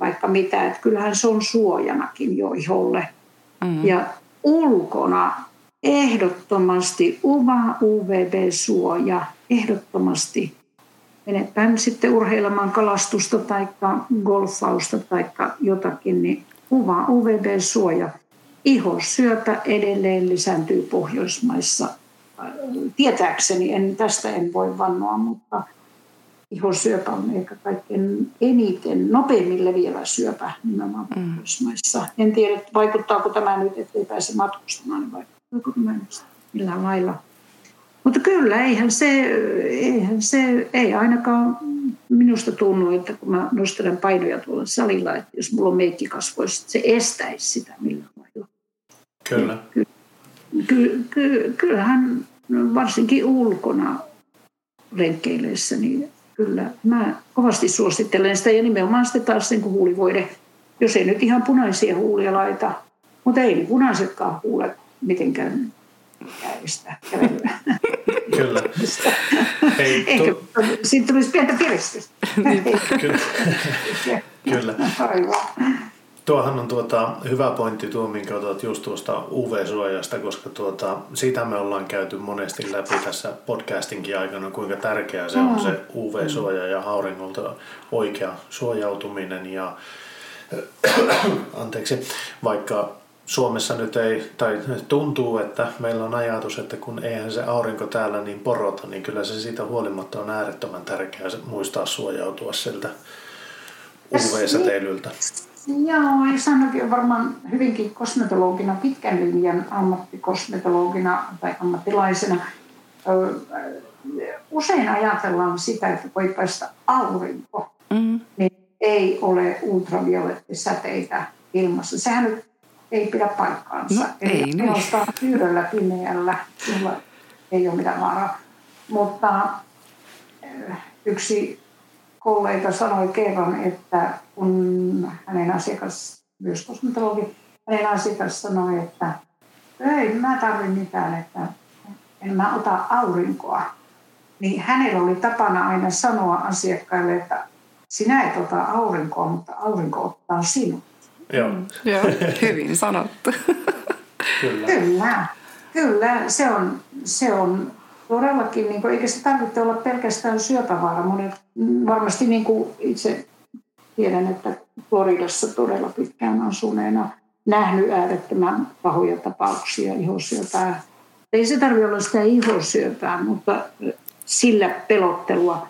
vaikka mitä. Että kyllähän se on suojanakin jo iholle. Mm. Ja ulkona ehdottomasti UVA, UVB-suoja, ehdottomasti menetään sitten urheilemaan kalastusta tai golfausta tai jotakin, niin UVA, UVB-suoja. Ihosyöpä edelleen lisääntyy Pohjoismaissa. Tietääkseni, en, tästä en voi vannoa, mutta ihosyöpä on ehkä kaikkein eniten, nopeimmin leviävä syöpä nimenomaan mm. Pohjoismaissa. En tiedä, vaikuttaako tämä nyt, ettei pääse matkustamaan, niin vaikuttaako tämä millään lailla mutta kyllä, eihän se, eihän se, ei ainakaan minusta tunnu, että kun mä nostelen painoja tuolla salilla, että jos mulla on meikki kasvoissa, se estäisi sitä millään lailla. Kyllä. Ky, ky, ky, kyllähän varsinkin ulkona lenkkeileessä, niin kyllä mä kovasti suosittelen sitä ja nimenomaan sitten taas sen kuin huulivoide. Jos ei nyt ihan punaisia huulia laita, mutta ei ne punaisetkaan huulet mitenkään käydistä Kyllä. Hei, tu... siitä tulisi pientä piristystä. Kyllä. Kyllä. Tuohan on tuota, hyvä pointti tuo, minkä otat just tuosta UV-suojasta, koska tuota, siitä me ollaan käyty monesti läpi tässä podcastinkin aikana, kuinka tärkeää se on se UV-suoja ja auringolta oikea suojautuminen. Ja, anteeksi, vaikka Suomessa nyt ei, tai tuntuu, että meillä on ajatus, että kun eihän se aurinko täällä niin porota, niin kyllä se siitä huolimatta on äärettömän tärkeää muistaa suojautua siltä UV-säteilyltä. Joo, ja Sannakin on varmaan hyvinkin kosmetologina, pitkän linjan ammattikosmetologina tai ammattilaisena. Usein ajatellaan sitä, että voi päästä aurinko, mm. niin ei ole ultraviolettisäteitä ilmassa. Sehän nyt ei pidä paikkaansa. No, Eli ei niin. yhdellä pimeällä, jolla ei ole mitään vaaraa. Mutta eh, yksi kollega sanoi kerran, että kun hänen asiakas, myös kosmetologi, hänen asiakas sanoi, että ei mä tarvitse mitään, että en mä ota aurinkoa. Niin hänellä oli tapana aina sanoa asiakkaille, että sinä et ota aurinkoa, mutta aurinko ottaa sinut. Joo. Mm. Joo, hyvin sanottu. Kyllä. Kyllä. Kyllä, se on, se on todellakin, niin kuin, eikä se tarvitse olla pelkästään syöpävaara. Monet, varmasti niin kuin itse tiedän, että Floridassa todella pitkään asuneena nähnyt äärettömän pahoja tapauksia ihosyöpää Ei se tarvitse olla sitä ihosyöpää, mutta sillä pelottelua.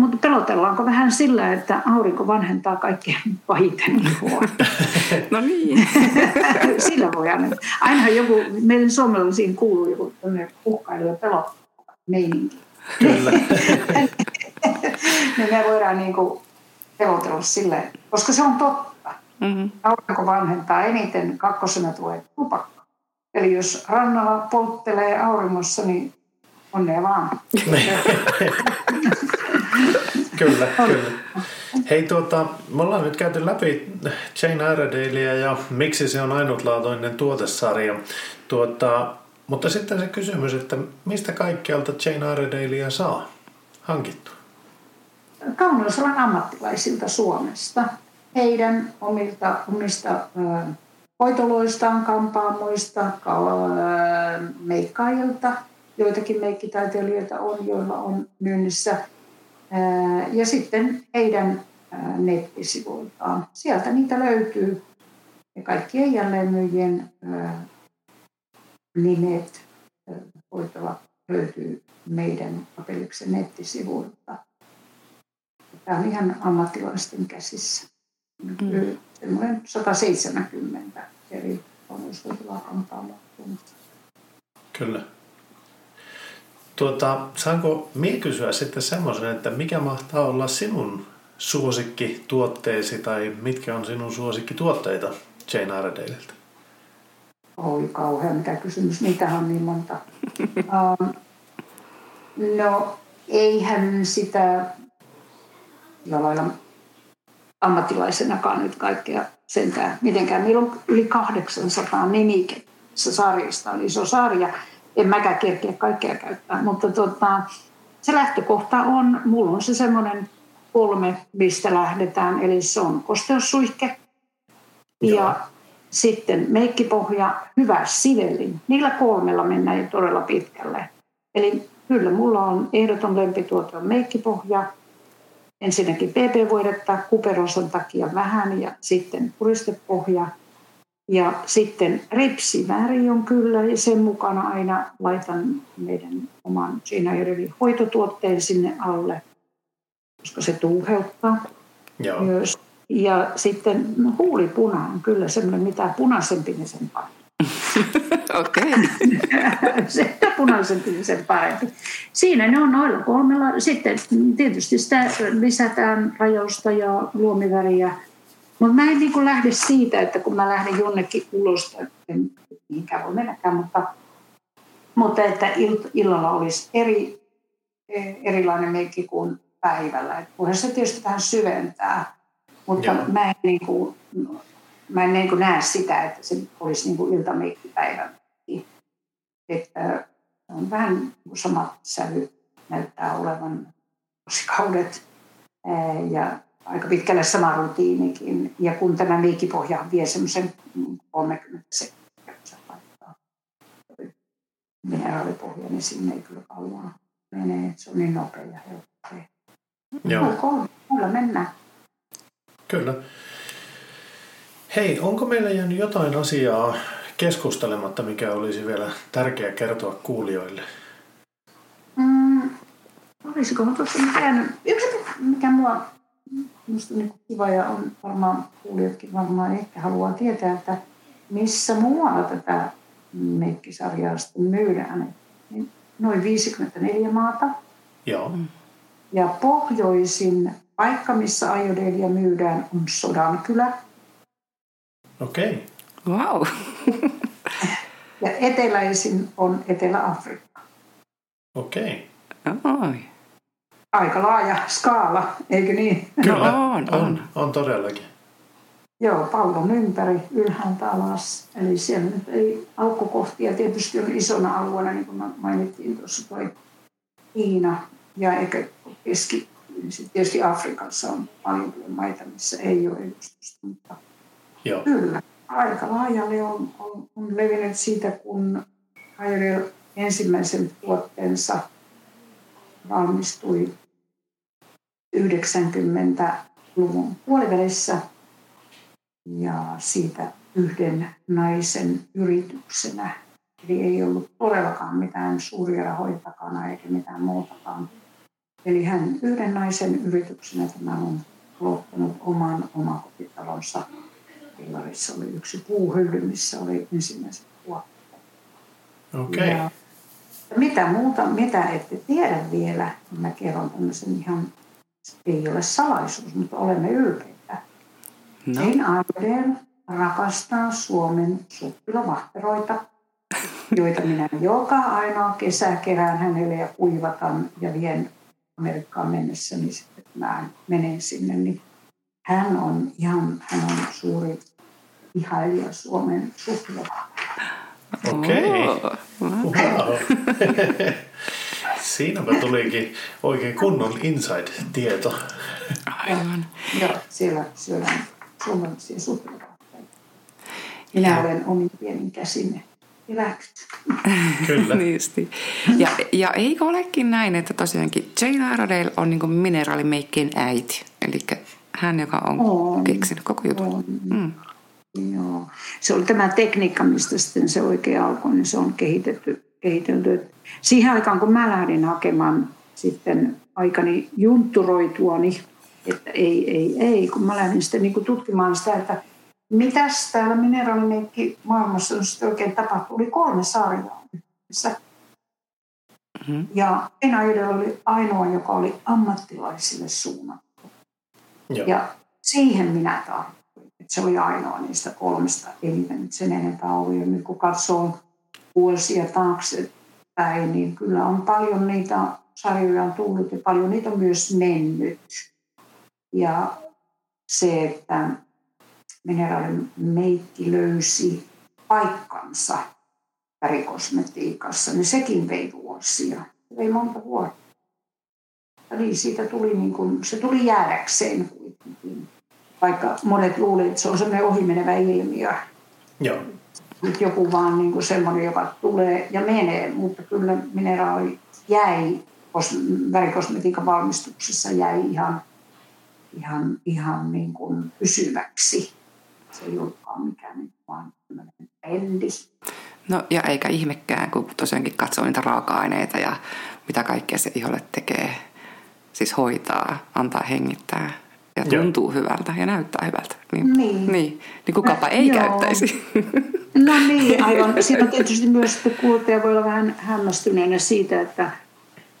Mutta pelotellaanko vähän sillä, että aurinko vanhentaa kaikkea pahiten ihoa? no niin. sillä voi aina. Ainahan joku, meidän suomalaisiin kuuluu joku uhkailu ja pelottelua meininki. Kyllä. niin me voidaan niin kuin pelotella sille, koska se on totta. Mm-hmm. Aurinko vanhentaa eniten, kakkosena tulee tupakka. Eli jos rannalla polttelee auringossa, niin onnea vaan. Kyllä, kyllä. Hei, tuota, me ollaan nyt käyty läpi Jane Iredalea ja miksi se on ainutlaatuinen tuotesarja. Tuota, mutta sitten se kysymys, että mistä kaikkialta Jane Iredalea saa hankittua? Kauneusalan ammattilaisilta Suomesta. Heidän omilta, omista hoitoloistaan, kampaamoista, meikkaajilta. Joitakin meikkitaiteilijoita on, joilla on myynnissä. Ja sitten heidän nettisivuiltaan. Sieltä niitä löytyy. Ja kaikkien jälleenmyyjien nimet hoitola löytyy meidän Apelliksen nettisivuilta. Tämä on ihan ammattilaisten käsissä. Mm. Semmoinen 170 eri konushoitolakantaa Kyllä. Tuota, saanko mie kysyä sitten semmoisen, että mikä mahtaa olla sinun suosikkituotteesi tai mitkä on sinun suosikkituotteita Jane Iredaleilta? Oi kauhean, mikä kysymys, niitä on niin monta. Um, no, eihän sitä lailla ammattilaisenakaan nyt kaikkea sentään mitenkään. Meillä on yli 800 nimikettä sarjasta, on iso sarja. En mäkään kerkeä kaikkea käyttää, mutta tota, se lähtökohta on, mulla on se semmoinen kolme, mistä lähdetään, eli se on kosteussuihke Joo. ja sitten meikkipohja, hyvä sivellin. Niillä kolmella mennään jo todella pitkälle. Eli kyllä mulla on ehdoton lempituote on meikkipohja. Ensinnäkin PP-voidetta kuperosan takia vähän ja sitten puristepohja. Ja sitten ripsiväri on kyllä ja sen mukana aina laitan meidän oman Gina hoitotuotteen sinne alle, koska se tuuheuttaa Joo. myös ja sitten no, huulipuna on kyllä semmoinen, mitä punaisempi, niin sen parempi. Okei. se punaisempi, niin sen parempi. Siinä ne on noilla kolmella. Sitten tietysti sitä lisätään rajausta ja luomiväriä. Mutta mä en niin lähde siitä, että kun mä lähden jonnekin ulos, en mihinkään voi mennäkään, mutta, mutta että illalla olisi eri, erilainen meikki kuin päivällä. Et se tietysti vähän syventää mutta Joo. mä en, niin kuin, mä en niin kuin näe sitä, että se olisi niin kuin iltameikkipäivä. Että on vähän niin samat sävy näyttää olevan kaudet ja aika pitkälle sama rutiinikin. Ja kun tämä meikkipohja vie semmoisen 30 sekuntia, mineraalipohja, niin sinne ei kyllä kauan mene. Se on niin nopea ja helppo. Joo. Kyllä mennään. Kyllä. Hei, onko meillä jäänyt jotain asiaa keskustelematta, mikä olisi vielä tärkeää kertoa kuulijoille? Mm, olisiko tuossa mikään, yksi mikä mua minusta niin kiva ja on varmaan kuulijatkin varmaan ehkä haluaa tietää, että missä muualla tätä meikkisarjaa sitten myydään. Niin noin 54 maata. Joo. Ja pohjoisin Paikka, missä ajodelia myydään, on Sodankylä. Okei. Okay. Wow. ja eteläisin on Etelä-Afrikka. Okei. Okay. Aika laaja skaala, eikö niin? Kyllä, no on, on. on, on todellakin. Joo, pallon ympäri, ylhäältä alas. Eli siellä nyt ei aukkokohtia tietysti on isona alueena, niin kuin mainittiin tuossa toi Kiina ja ehkä Keski, sitten tietysti Afrikassa on paljon maita, missä ei ole edustusta, mutta Joo. kyllä, aika laajalle on, on, on levinnyt siitä, kun Hairil ensimmäisen tuotteensa valmistui 90-luvun puolivälissä ja siitä yhden naisen yrityksenä Eli ei ollut todellakaan mitään suuria rahoja takana eikä mitään muutakaan. Eli hän yhden naisen yrityksenä tämä on luottanut oman omakotitalonsa. Pillarissa oli yksi puuhylly, missä oli ensimmäiset tuotteet. Okei. Okay. Mitä muuta, mitä ette tiedä vielä, mä kerron tämmöisen ihan, ei ole salaisuus, mutta olemme ylpeitä. No. Jane Aardell rakastaa Suomen suppilovahteroita, joita minä joka ainoa kesä kerään hänelle ja kuivatan ja vien Amerikkaan mennessä, niin sitten mä menen sinne, niin hän on ihan, hän on suuri ihailija Suomen suppilovahteroita. Okei. Okay. Wow. Siinäpä tulikin oikein kunnon inside-tieto. Aivan. Joo, siellä syödään suomalaisia suppilovahteita. Minä ja. olen omin pienin käsin hyväksyt. Kyllä. Niisti. Ja, ja eikö olekin näin, että tosiaankin Jane Iredale on niin mineraalimeikkien äiti. Eli hän, joka on, on keksinyt koko jutun. Mm. Joo. Se oli tämä tekniikka, mistä sitten se oikein alkoi, niin se on kehitetty, kehitelty. Siihen aikaan, kun mä lähdin hakemaan sitten aikani juntturoituani, että ei, ei, ei, kun mä lähdin sitten niin tutkimaan sitä, että mitäs täällä mineraalimeikki maailmassa on sitten oikein tapahtuu. Oli kolme sarjaa yhdessä. Mm-hmm. Ja Enäydellä oli ainoa, joka oli ammattilaisille suunnattu. Joo. Ja siihen minä tarvitsin se oli ainoa niistä kolmesta. Ei niitä nyt sen enempää ollut. Ja nyt kun katsoo vuosia taaksepäin, niin kyllä on paljon niitä sarjoja on tullut ja paljon niitä on myös mennyt. Ja se, että mineraalin meikki löysi paikkansa värikosmetiikassa, niin sekin vei vuosia. Se vei monta vuotta. Eli siitä tuli niin kuin, se tuli jäädäkseen kuitenkin vaikka monet luulee, että se on semmoinen ohimenevä ilmiö. Joo. Nyt joku vaan niin kuin semmoinen, joka tulee ja menee, mutta kyllä mineraali jäi värikosmetiikan valmistuksessa jäi ihan, ihan, ihan niin kuin pysyväksi. Se ei ollutkaan mikään niin vaan trendi. No ja eikä ihmekään, kun tosiaankin katsoo niitä raaka-aineita ja mitä kaikkea se iholle tekee. Siis hoitaa, antaa hengittää ja tuntuu Joo. hyvältä ja näyttää hyvältä. Niin, niin. niin, niin kukapa ei Joo. käyttäisi. No niin, aivan. Siinä tietysti myös että kuluttaja voi olla vähän hämmästyneenä siitä, että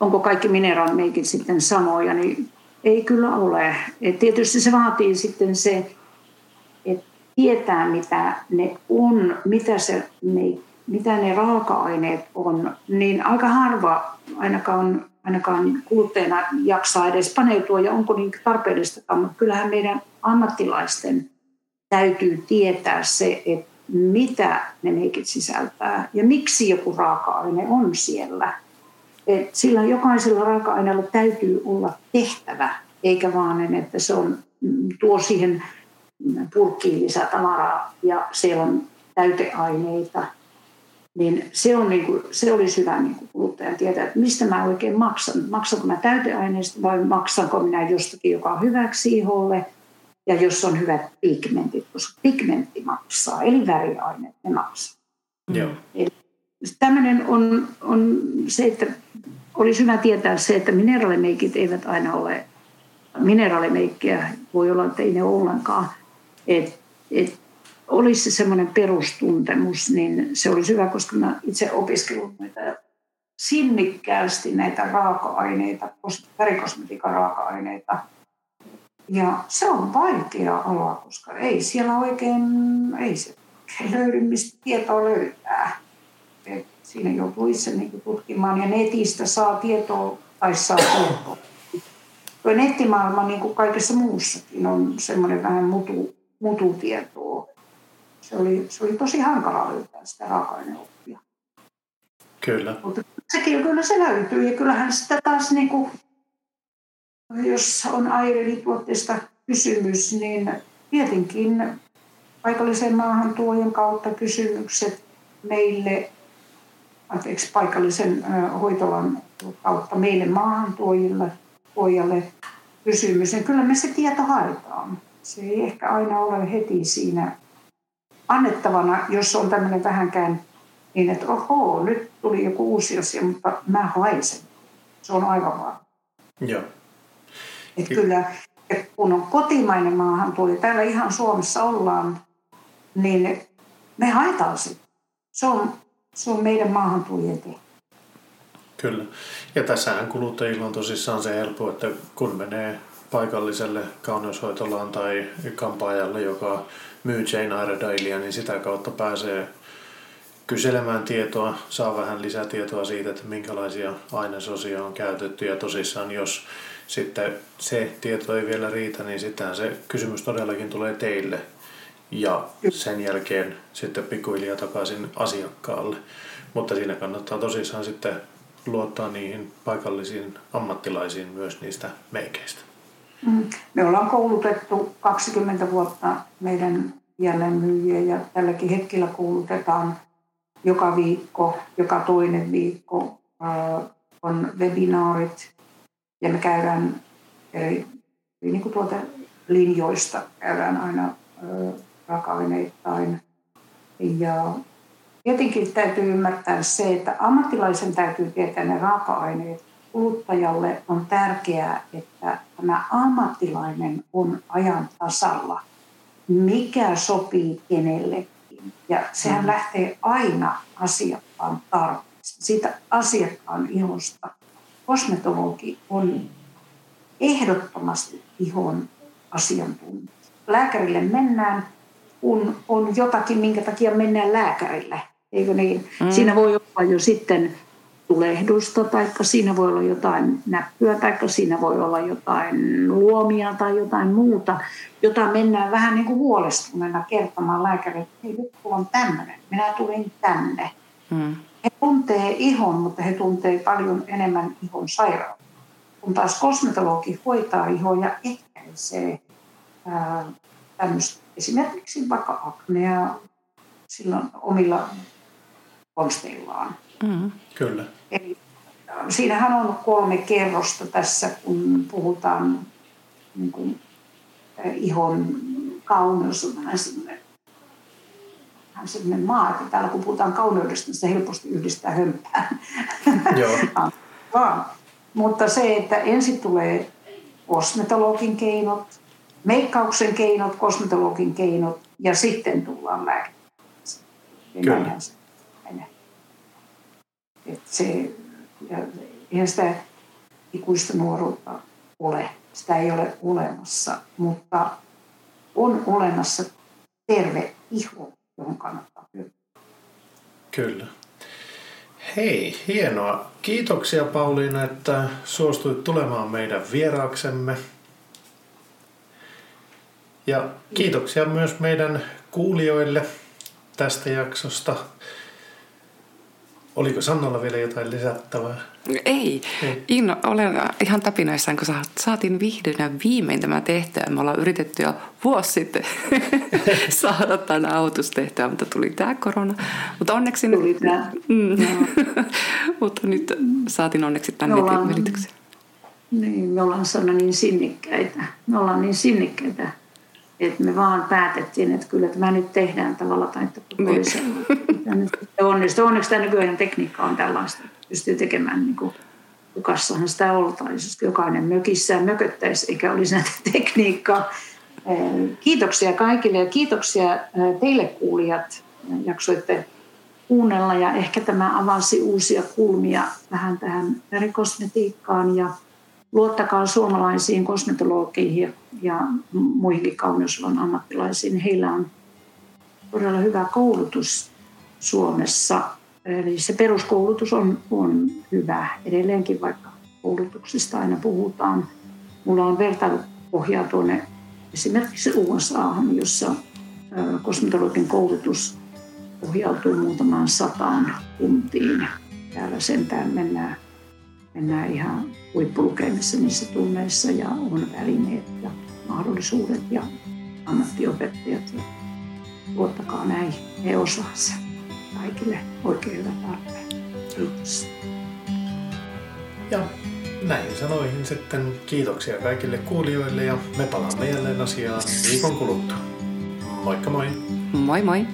onko kaikki mineraalimeikit sitten samoja, niin ei kyllä ole. Et tietysti se vaatii sitten se, että tietää mitä ne on, mitä, se, ne, mitä ne raaka-aineet on, niin aika harva ainakaan ainakaan kuluttajana jaksaa edes paneutua ja onko niin tarpeellistakaan, mutta kyllähän meidän ammattilaisten täytyy tietää se, että mitä ne meikit sisältää ja miksi joku raaka-aine on siellä. Et sillä jokaisella raaka-aineella täytyy olla tehtävä, eikä vaan, että se on, tuo siihen purkkiin lisätavaraa ja siellä on täyteaineita – niin se, on niin kuin, se olisi hyvä niin kuin kuluttajan tietää, että mistä mä oikein maksan. Maksanko mä täyteaineista vai maksanko minä jostakin, joka on hyväksi iholle ja jos on hyvät pigmentit, koska pigmentti maksaa, eli väriaineet ne maksaa. Joo. Eli tämmöinen on, on se, että olisi hyvä tietää se, että mineraalimeikit eivät aina ole mineraalimeikkiä, voi olla, että ei ne ollenkaan. Et, et olisi semmoinen perustuntemus, niin se olisi hyvä, koska mä itse opiskelun näitä sinnikkäästi näitä raaka-aineita, värikosmetiikan raaka-aineita. Ja se on vaikea ala, koska ei siellä oikein, ei se löydy, mistä tietoa löytää. Et siinä joutuu itse niin tutkimaan ja netistä saa tietoa tai saa tietoa. Tuo nettimaailma, niin kuin kaikessa muussakin, on semmoinen vähän mutu, mututietoa se oli, se oli tosi hankala löytää sitä raaka-aineoppia. Kyllä. Mutta sekin kyllä se löytyy ja kyllähän sitä taas niin kuin, jos on tuotteesta kysymys, niin tietenkin paikallisen maahantuojan kautta kysymykset meille, anteeksi, paikallisen hoitolan kautta meille maahantuojille tuojalle kysymys, niin kyllä me se tieto haetaan. Se ei ehkä aina ole heti siinä annettavana, jos on tämmöinen vähänkään Niin, että oho, nyt tuli joku uusi asia, mutta mä haisen. Se on aivan varma. Joo. Että kyllä, että kun on kotimainen maahantulo, täällä ihan Suomessa ollaan, niin me haetaan sitä. Se on, se on meidän maahantulien tehtävä. Kyllä. Ja tässähän kuluttajilla on tosissaan se helppo, että kun menee paikalliselle kauneushoitolaan tai kampaajalle, joka myy Jane Iredalea, niin sitä kautta pääsee kyselemään tietoa, saa vähän lisätietoa siitä, että minkälaisia ainesosia on käytetty. Ja tosissaan, jos sitten se tieto ei vielä riitä, niin sitten se kysymys todellakin tulee teille. Ja sen jälkeen sitten pikkuhiljaa takaisin asiakkaalle. Mutta siinä kannattaa tosissaan sitten luottaa niihin paikallisiin ammattilaisiin myös niistä meikeistä. Mm. Me ollaan koulutettu 20 vuotta meidän jälleenmyyjiä ja tälläkin hetkellä koulutetaan joka viikko, joka toinen viikko on webinaarit ja me käydään eri niin kuin tuolta linjoista käydään aina raaka-aineittain. Ja tietenkin täytyy ymmärtää se, että ammattilaisen täytyy tietää ne raaka-aineet. Kuluttajalle on tärkeää, että tämä ammattilainen on ajan tasalla, mikä sopii kenellekin. Ja sehän mm. lähtee aina asiakkaan tarpeesta, siitä asiakkaan ihosta. Kosmetologi on ehdottomasti ihon asiantuntija. Lääkärille mennään, kun on jotakin, minkä takia mennään lääkärille. Eikö niin? Mm. Siinä voi olla jo sitten tulehdusta, tai siinä voi olla jotain näppyä, tai siinä voi olla jotain luomia tai jotain muuta, jota mennään vähän niin kuin huolestuneena kertomaan lääkärille, että hei, nyt on tämmöinen, minä tulin tänne. Mm. He tuntee ihon, mutta he tuntee paljon enemmän ihon sairautta. Kun taas kosmetologi hoitaa ihoa ja ehkäisee ää, tämmöistä, esimerkiksi vaikka aknea silloin omilla konsteillaan. Mm. Kyllä. Eli siinähän on kolme kerrosta tässä, kun puhutaan niin kuin, ihon kauneus on vähän sellainen, vähän maa, että täällä kun puhutaan kauneudesta, niin se helposti yhdistää hömpään. Joo. Vaan. Mutta se, että ensin tulee kosmetologin keinot, meikkauksen keinot, kosmetologin keinot ja sitten tullaan lääketieteeseen. Kyllä. Että se, eihän sitä ikuista nuoruutta ole. Sitä ei ole olemassa, mutta on olemassa terve iho, johon kannattaa pyrkiä. Kyllä. Hei, hienoa. Kiitoksia Pauliina, että suostuit tulemaan meidän vieraaksemme. Ja kiitoksia myös meidän kuulijoille tästä jaksosta. Oliko Sannalla vielä jotain lisättävää? Ei. Ei. Inno, olen ihan tapinoissaan, kun saatiin vihdoin ja viimein tämä tehtyä. Me ollaan yritetty jo vuosi sitten saada tämä autus tehtyä, mutta tuli tämä korona. Mutta onneksi tuli nyt... Tämä. Mm. mutta nyt saatiin onneksi tämän ollaan, välityksen. Niin, me ollaan sana niin sinnikkäitä. Me ollaan niin sinnikkäitä että me vaan päätettiin, että kyllä tämä nyt tehdään tavalla tai toisella. Onneksi, onneksi tämä nykyinen tekniikka on tällaista, pystyy tekemään niin kuin kukassahan sitä oltaisiin, jos jokainen mökissään mököttäisi eikä olisi näitä tekniikkaa. Kiitoksia kaikille ja kiitoksia teille kuulijat. Jaksoitte kuunnella ja ehkä tämä avasi uusia kulmia vähän tähän verikosmetiikkaan ja luottakaa suomalaisiin kosmetologeihin ja muihinkin kauneusalan ammattilaisiin. Heillä on todella hyvä koulutus Suomessa. Eli se peruskoulutus on, on hyvä edelleenkin, vaikka koulutuksista aina puhutaan. Mulla on vertailupohjaa tuonne esimerkiksi USAhan, jossa kosmetologin koulutus pohjautuu muutamaan sataan kuntiin. Täällä sentään mennään mennään ihan huippulukemissa niissä tunneissa ja on välineet ja mahdollisuudet ja ammattiopettajat. Ja luottakaa näin, he osaa sen. Kaikille oikein hyvä tarpeen. Kiitos. Ja näihin sanoihin sitten kiitoksia kaikille kuulijoille ja me palaamme jälleen asiaan viikon kuluttua. Moikka moi! Moi moi!